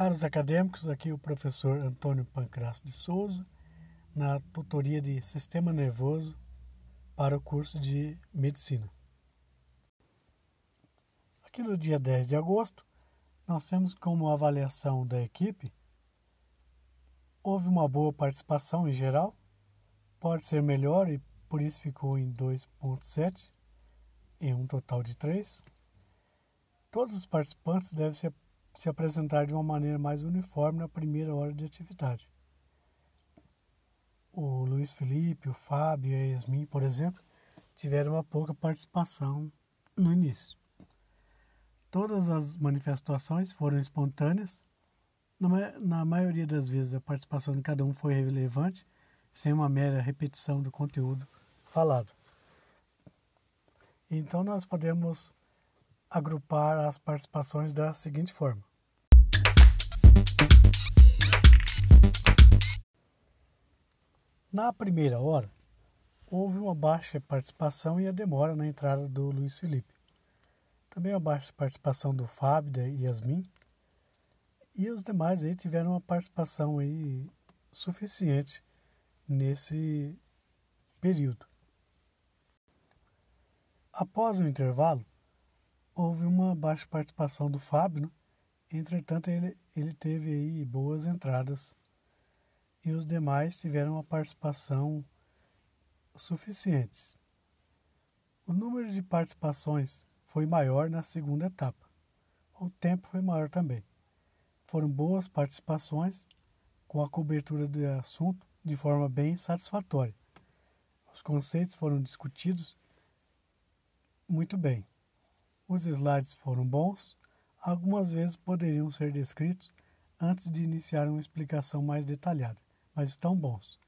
Caros acadêmicos, aqui o professor Antônio Pancrasso de Souza, na tutoria de Sistema Nervoso para o curso de Medicina. Aqui no dia 10 de agosto, nós temos como avaliação da equipe houve uma boa participação em geral, pode ser melhor e por isso ficou em 2.7 em um total de 3. Todos os participantes devem se, se apresentar de uma maneira mais uniforme na primeira hora de atividade. O Luiz Felipe, o Fábio e a Yasmin, por exemplo, tiveram uma pouca participação no início. Todas as manifestações foram espontâneas. Na, maioria das vezes, a participação de cada um foi relevante, sem uma mera repetição do conteúdo falado. Então, nós podemos agrupar as participações da seguinte forma. Na primeira hora, houve uma baixa participação e a demora na entrada do Luiz Felipe. Também a baixa participação do Fábio da Yasmin. E os demais aí tiveram uma participação aí suficiente nesse período. Após o intervalo, houve uma baixa participação do Fábio, né? entretanto ele, ele teve aí boas entradas e os demais tiveram uma participação suficientes. O número de participações foi maior na segunda etapa. O tempo foi maior também. Foram boas participações com a cobertura do assunto de forma bem satisfatória. Os conceitos foram discutidos muito bem. Os slides foram bons, algumas vezes poderiam ser descritos antes de iniciar uma explicação mais detalhada, mas estão bons,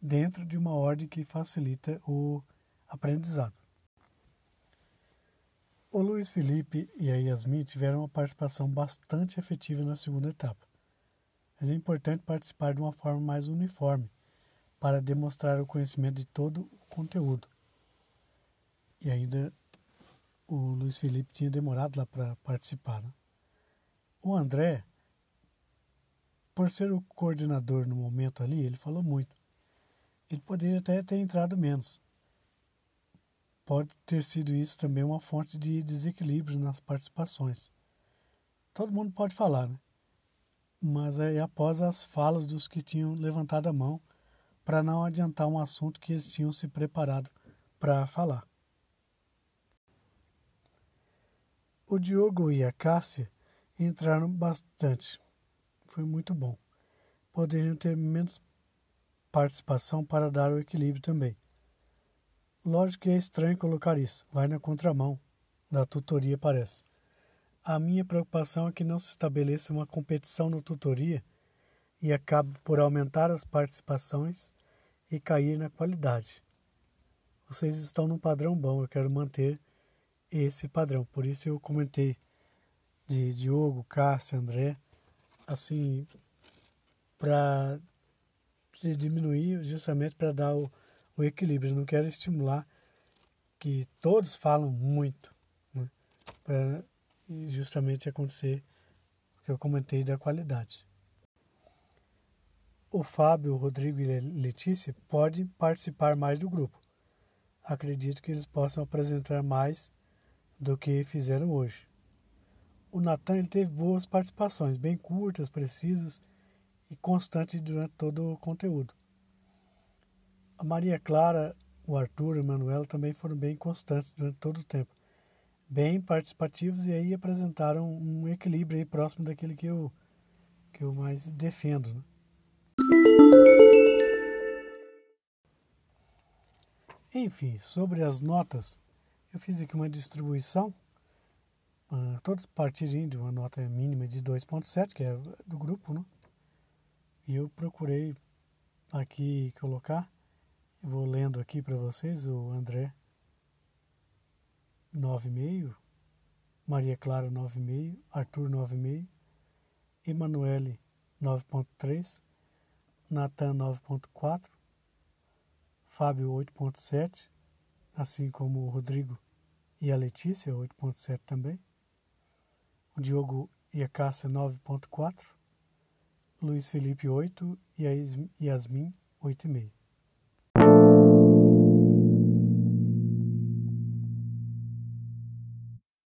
dentro de uma ordem que facilita o aprendizado. O Luiz Felipe e a Yasmin tiveram uma participação bastante efetiva na segunda etapa, mas é importante participar de uma forma mais uniforme para demonstrar o conhecimento de todo o conteúdo. E ainda o Luiz Felipe tinha demorado lá para participar. Né? O André, por ser o coordenador no momento ali, ele falou muito. Ele poderia até ter entrado menos. Pode ter sido isso também uma fonte de desequilíbrio nas participações. Todo mundo pode falar, né? Mas é após as falas dos que tinham levantado a mão para não adiantar um assunto que eles tinham se preparado para falar. O Diogo e a Cássia entraram bastante. Foi muito bom. Poderiam ter menos participação para dar o equilíbrio também. Lógico que é estranho colocar isso, vai na contramão da tutoria, parece. A minha preocupação é que não se estabeleça uma competição na tutoria e acabe por aumentar as participações e cair na qualidade. Vocês estão num padrão bom, eu quero manter esse padrão. Por isso eu comentei de Diogo, Cássio, André, assim, para diminuir justamente para dar o, o, equilíbrio. Eu não quero estimular que todos falam muito, né? para justamente acontecer o que eu comentei da qualidade. O Fábio, o Rodrigo e a Letícia podem participar mais do grupo. Acredito que eles possam apresentar mais do que fizeram hoje. O Natan teve boas participações, bem curtas, precisas e constantes durante todo o conteúdo. A Maria Clara, o Arthur e o Manuel também foram bem constantes durante todo o tempo, bem participativos e aí apresentaram um equilíbrio próximo daquele que eu, que eu mais defendo. Né? Enfim, sobre as notas, eu fiz aqui uma distribuição, uh, todos partirem de uma nota mínima de 2.7, que é do grupo, né? E eu procurei aqui colocar, vou lendo aqui para vocês, o André 9,5, Maria Clara 9,5, Arthur 9,5, Emanuele 9.3, Natan 9.4, Fábio 8.7, assim como o Rodrigo e a Letícia, 8.7 também. O Diogo e a Cássia, 9.4. Luiz Felipe 8 e a Yasmin 8,5.